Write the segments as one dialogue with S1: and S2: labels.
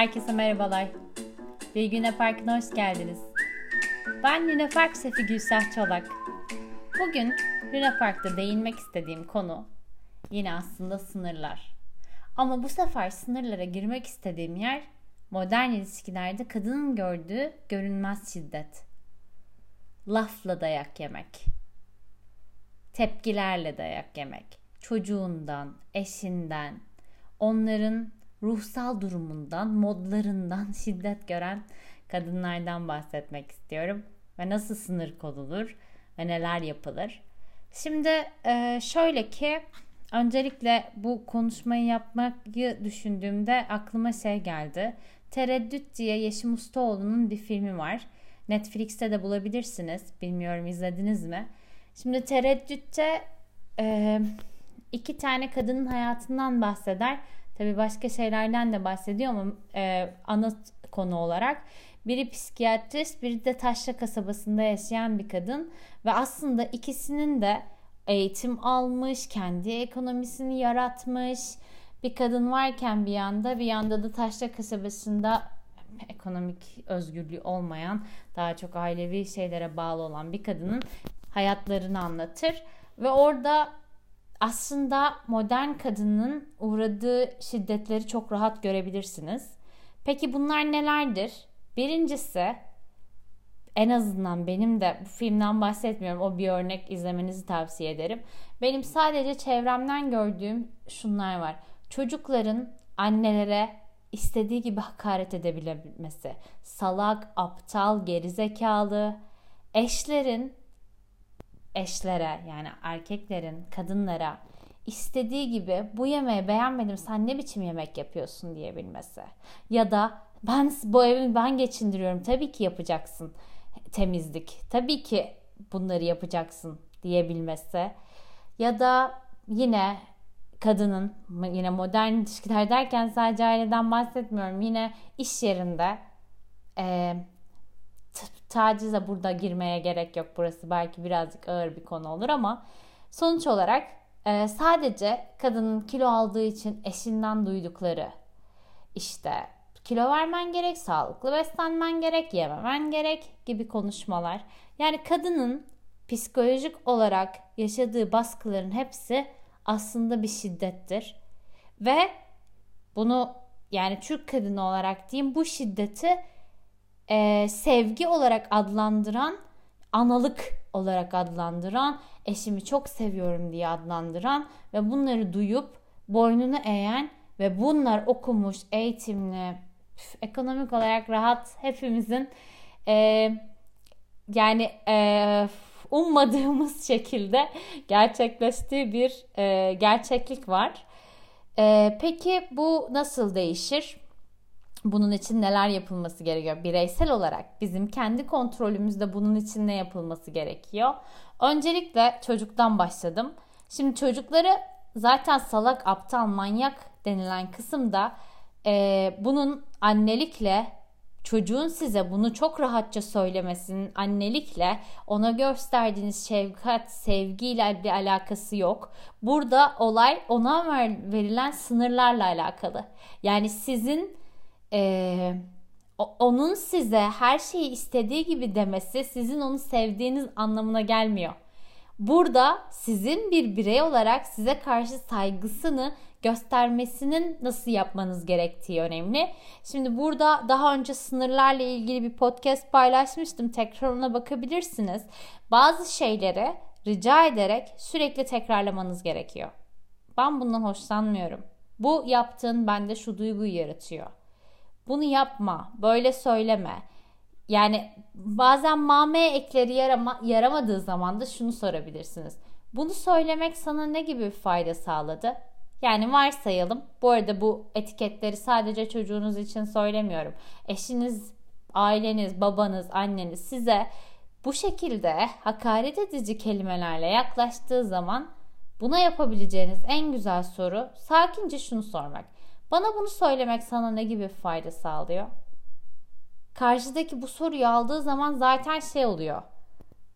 S1: Herkese merhabalar. Bir güne parkına hoş geldiniz. Ben Luna Park Sefi Gülsah Çolak. Bugün Luna Park'ta değinmek istediğim konu yine aslında sınırlar. Ama bu sefer sınırlara girmek istediğim yer modern ilişkilerde kadının gördüğü görünmez şiddet. Lafla dayak yemek. Tepkilerle dayak yemek. Çocuğundan, eşinden, onların ruhsal durumundan, modlarından şiddet gören kadınlardan bahsetmek istiyorum. Ve nasıl sınır konulur ve neler yapılır. Şimdi e, şöyle ki öncelikle bu konuşmayı yapmayı düşündüğümde aklıma şey geldi. Tereddüt diye Yeşim Ustaoğlu'nun bir filmi var. Netflix'te de bulabilirsiniz. Bilmiyorum izlediniz mi? Şimdi Tereddüt'te e, iki tane kadının hayatından bahseder Tabii başka şeylerden de bahsediyor ama e, ana konu olarak. Biri psikiyatrist, biri de Taşra kasabasında yaşayan bir kadın ve aslında ikisinin de eğitim almış, kendi ekonomisini yaratmış bir kadın varken bir yanda bir yanda da Taşra kasabasında ekonomik özgürlüğü olmayan, daha çok ailevi şeylere bağlı olan bir kadının hayatlarını anlatır ve orada aslında modern kadının uğradığı şiddetleri çok rahat görebilirsiniz. Peki bunlar nelerdir? Birincisi en azından benim de bu filmden bahsetmiyorum. O bir örnek izlemenizi tavsiye ederim. Benim sadece çevremden gördüğüm şunlar var. Çocukların annelere istediği gibi hakaret edebilmesi. Salak, aptal, gerizekalı. Eşlerin eşlere yani erkeklerin kadınlara istediği gibi bu yemeği beğenmedim sen ne biçim yemek yapıyorsun diyebilmesi. Ya da ben bu evi ben geçindiriyorum tabii ki yapacaksın temizlik. Tabii ki bunları yapacaksın diyebilmesi. Ya da yine kadının yine modern ilişkiler derken sadece aileden bahsetmiyorum. Yine iş yerinde e, tacize burada girmeye gerek yok. Burası belki birazcık ağır bir konu olur ama sonuç olarak e, sadece kadının kilo aldığı için eşinden duydukları işte kilo vermen gerek, sağlıklı beslenmen gerek, yememen gerek gibi konuşmalar. Yani kadının psikolojik olarak yaşadığı baskıların hepsi aslında bir şiddettir. Ve bunu yani Türk kadını olarak diyeyim bu şiddeti e, sevgi olarak adlandıran, analık olarak adlandıran, eşimi çok seviyorum diye adlandıran ve bunları duyup boynunu eğen ve bunlar okumuş, eğitimli, ekonomik olarak rahat hepimizin e, yani e, ummadığımız şekilde gerçekleştiği bir e, gerçeklik var. E, peki bu nasıl değişir? Bunun için neler yapılması gerekiyor? Bireysel olarak bizim kendi kontrolümüzde bunun için ne yapılması gerekiyor? Öncelikle çocuktan başladım. Şimdi çocukları zaten salak, aptal, manyak denilen kısımda e, bunun annelikle çocuğun size bunu çok rahatça söylemesinin annelikle ona gösterdiğiniz şefkat, sevgiyle bir alakası yok. Burada olay ona verilen sınırlarla alakalı. Yani sizin e, onun size her şeyi istediği gibi demesi sizin onu sevdiğiniz anlamına gelmiyor. Burada sizin bir birey olarak size karşı saygısını göstermesinin nasıl yapmanız gerektiği önemli. Şimdi burada daha önce sınırlarla ilgili bir podcast paylaşmıştım. Tekrar ona bakabilirsiniz. Bazı şeyleri rica ederek sürekli tekrarlamanız gerekiyor. Ben bundan hoşlanmıyorum. Bu yaptığın bende şu duyguyu yaratıyor. Bunu yapma, böyle söyleme. Yani bazen mame ekleri yarama, yaramadığı zaman da şunu sorabilirsiniz. Bunu söylemek sana ne gibi bir fayda sağladı? Yani varsayalım. Bu arada bu etiketleri sadece çocuğunuz için söylemiyorum. Eşiniz, aileniz, babanız, anneniz size bu şekilde hakaret edici kelimelerle yaklaştığı zaman buna yapabileceğiniz en güzel soru sakince şunu sormak. Bana bunu söylemek sana ne gibi fayda sağlıyor? Karşıdaki bu soruyu aldığı zaman zaten şey oluyor.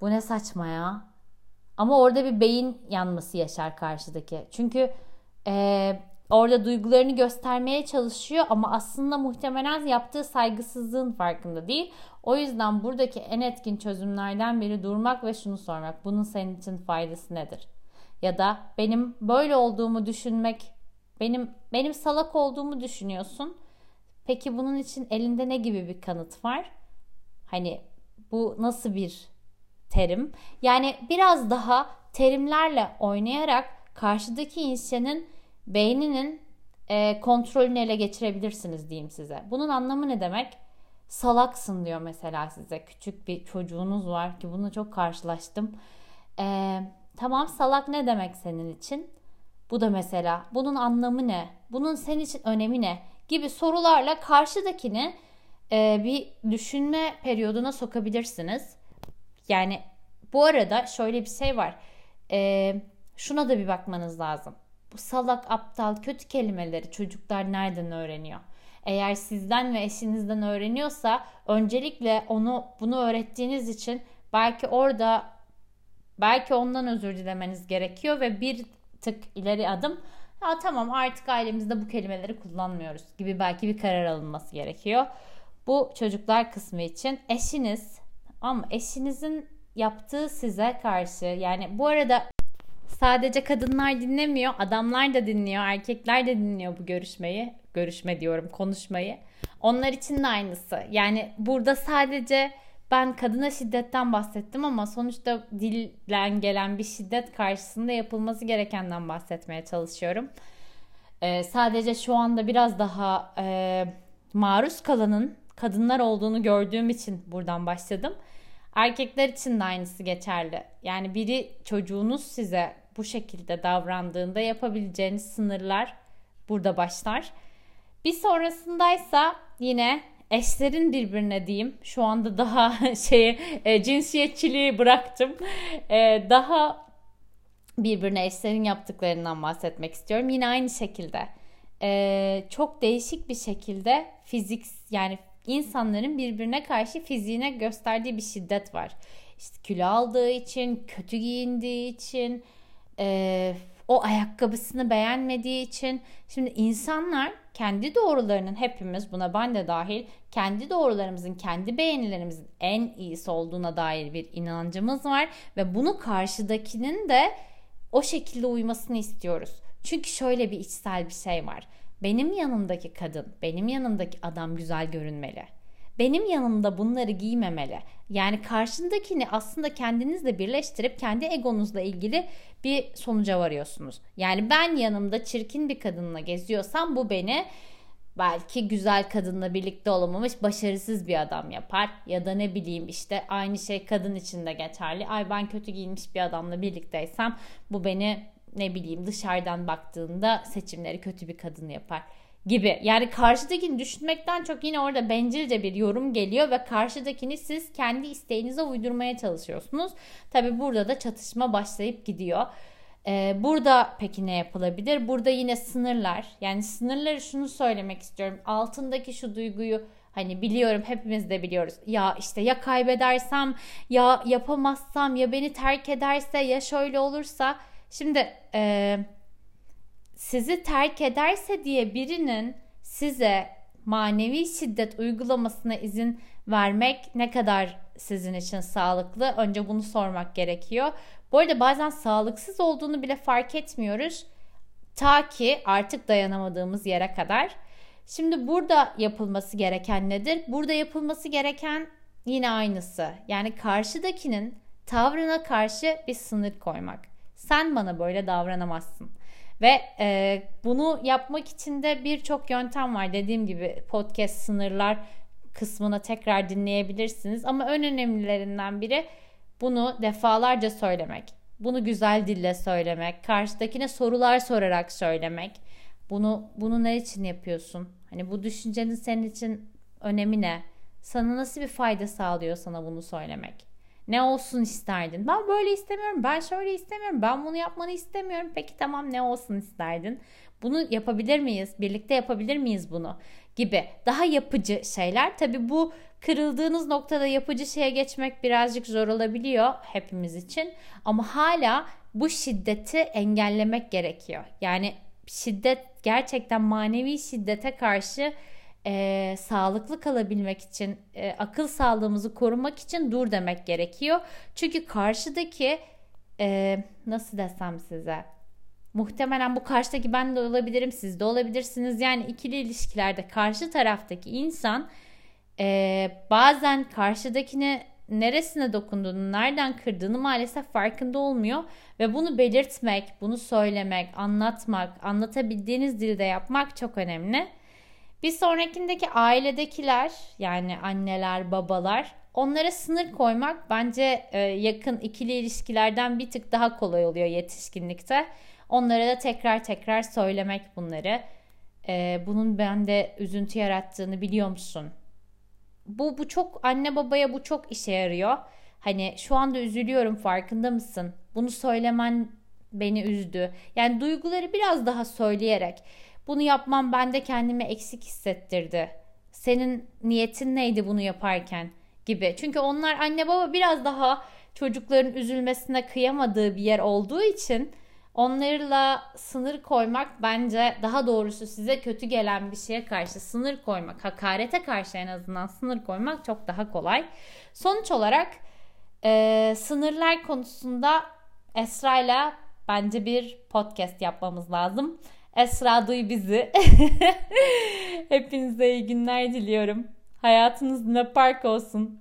S1: Bu ne saçma ya. Ama orada bir beyin yanması yaşar karşıdaki. Çünkü e, orada duygularını göstermeye çalışıyor ama aslında muhtemelen yaptığı saygısızlığın farkında değil. O yüzden buradaki en etkin çözümlerden biri durmak ve şunu sormak. Bunun senin için faydası nedir? Ya da benim böyle olduğumu düşünmek, benim benim salak olduğumu düşünüyorsun. Peki bunun için elinde ne gibi bir kanıt var? Hani bu nasıl bir terim? Yani biraz daha terimlerle oynayarak karşıdaki insanın beyninin e, kontrolünü ele geçirebilirsiniz diyeyim size. Bunun anlamı ne demek? Salaksın diyor mesela size. Küçük bir çocuğunuz var ki bunu çok karşılaştım. E, tamam salak ne demek senin için? Bu da mesela bunun anlamı ne? Bunun senin için önemi ne? Gibi sorularla karşıdakini e, bir düşünme periyoduna sokabilirsiniz. Yani bu arada şöyle bir şey var. E, şuna da bir bakmanız lazım. Bu salak, aptal, kötü kelimeleri çocuklar nereden öğreniyor? Eğer sizden ve eşinizden öğreniyorsa öncelikle onu bunu öğrettiğiniz için belki orada belki ondan özür dilemeniz gerekiyor ve bir tık ileri adım ya tamam artık ailemizde bu kelimeleri kullanmıyoruz gibi belki bir karar alınması gerekiyor. Bu çocuklar kısmı için eşiniz ama eşinizin yaptığı size karşı yani bu arada sadece kadınlar dinlemiyor, adamlar da dinliyor, erkekler de dinliyor bu görüşmeyi. Görüşme diyorum, konuşmayı. Onlar için de aynısı. Yani burada sadece ben kadına şiddetten bahsettim ama sonuçta dilden gelen bir şiddet karşısında yapılması gerekenden bahsetmeye çalışıyorum. Ee, sadece şu anda biraz daha e, maruz kalanın kadınlar olduğunu gördüğüm için buradan başladım. Erkekler için de aynısı geçerli. Yani biri çocuğunuz size bu şekilde davrandığında yapabileceğiniz sınırlar burada başlar. Bir sonrasındaysa yine eşlerin birbirine diyeyim. Şu anda daha şey e, cinsiyetçiliği bıraktım. E, daha birbirine eşlerin yaptıklarından bahsetmek istiyorum. Yine aynı şekilde e, çok değişik bir şekilde fizik yani insanların birbirine karşı fiziğine gösterdiği bir şiddet var. İşte kilo aldığı için, kötü giyindiği için, e, o ayakkabısını beğenmediği için. Şimdi insanlar kendi doğrularının hepimiz buna ben de dahil kendi doğrularımızın, kendi beğenilerimizin en iyisi olduğuna dair bir inancımız var ve bunu karşıdakinin de o şekilde uymasını istiyoruz. Çünkü şöyle bir içsel bir şey var. Benim yanımdaki kadın, benim yanımdaki adam güzel görünmeli. Benim yanımda bunları giymemeli. Yani karşındakini aslında kendinizle birleştirip kendi egonuzla ilgili bir sonuca varıyorsunuz. Yani ben yanımda çirkin bir kadınla geziyorsam bu beni belki güzel kadınla birlikte olamamış başarısız bir adam yapar ya da ne bileyim işte aynı şey kadın için de geçerli. Ay ben kötü giyinmiş bir adamla birlikteysem bu beni ne bileyim dışarıdan baktığında seçimleri kötü bir kadın yapar gibi. Yani karşıdakini düşünmekten çok yine orada bencilce bir yorum geliyor ve karşıdakini siz kendi isteğinize uydurmaya çalışıyorsunuz. Tabi burada da çatışma başlayıp gidiyor. Ee, burada peki ne yapılabilir? Burada yine sınırlar. Yani sınırları şunu söylemek istiyorum. Altındaki şu duyguyu Hani biliyorum hepimiz de biliyoruz. Ya işte ya kaybedersem ya yapamazsam ya beni terk ederse ya şöyle olursa. Şimdi e, sizi terk ederse diye birinin size manevi şiddet uygulamasına izin vermek ne kadar sizin için sağlıklı? Önce bunu sormak gerekiyor. Bu arada bazen sağlıksız olduğunu bile fark etmiyoruz. Ta ki artık dayanamadığımız yere kadar. Şimdi burada yapılması gereken nedir? Burada yapılması gereken yine aynısı. Yani karşıdakinin tavrına karşı bir sınır koymak. Sen bana böyle davranamazsın. Ve e, bunu yapmak için de birçok yöntem var. Dediğim gibi podcast sınırlar kısmına tekrar dinleyebilirsiniz. Ama en önemlilerinden biri bunu defalarca söylemek. Bunu güzel dille söylemek. Karşıdakine sorular sorarak söylemek. Bunu bunu ne için yapıyorsun? Hani bu düşüncenin senin için önemi ne? Sana nasıl bir fayda sağlıyor sana bunu söylemek? Ne olsun isterdin? Ben böyle istemiyorum. Ben şöyle istemiyorum. Ben bunu yapmanı istemiyorum. Peki tamam ne olsun isterdin? Bunu yapabilir miyiz? Birlikte yapabilir miyiz bunu? Gibi daha yapıcı şeyler. Tabi bu kırıldığınız noktada yapıcı şeye geçmek birazcık zor olabiliyor hepimiz için. Ama hala bu şiddeti engellemek gerekiyor. Yani şiddet gerçekten manevi şiddete karşı e, sağlıklı kalabilmek için, e, akıl sağlığımızı korumak için dur demek gerekiyor. Çünkü karşıdaki e, nasıl desem size muhtemelen bu karşıdaki ben de olabilirim siz de olabilirsiniz. Yani ikili ilişkilerde karşı taraftaki insan e, bazen karşıdakine neresine dokunduğunu, nereden kırdığını maalesef farkında olmuyor ve bunu belirtmek, bunu söylemek, anlatmak, anlatabildiğiniz dilde yapmak çok önemli. Bir sonrakindeki ailedekiler yani anneler, babalar onlara sınır koymak bence e, yakın ikili ilişkilerden bir tık daha kolay oluyor yetişkinlikte. Onlara da tekrar tekrar söylemek bunları. E, bunun bende üzüntü yarattığını biliyor musun? Bu, bu çok anne babaya bu çok işe yarıyor. Hani şu anda üzülüyorum farkında mısın? Bunu söylemen beni üzdü. Yani duyguları biraz daha söyleyerek bunu yapmam bende kendimi eksik hissettirdi. Senin niyetin neydi bunu yaparken gibi. Çünkü onlar anne baba biraz daha çocukların üzülmesine kıyamadığı bir yer olduğu için onlarla sınır koymak bence daha doğrusu size kötü gelen bir şeye karşı sınır koymak, hakarete karşı en azından sınır koymak çok daha kolay. Sonuç olarak e, sınırlar konusunda Esra ile bence bir podcast yapmamız lazım. Esra duy bizi. Hepinize iyi günler diliyorum. Hayatınız ne park olsun.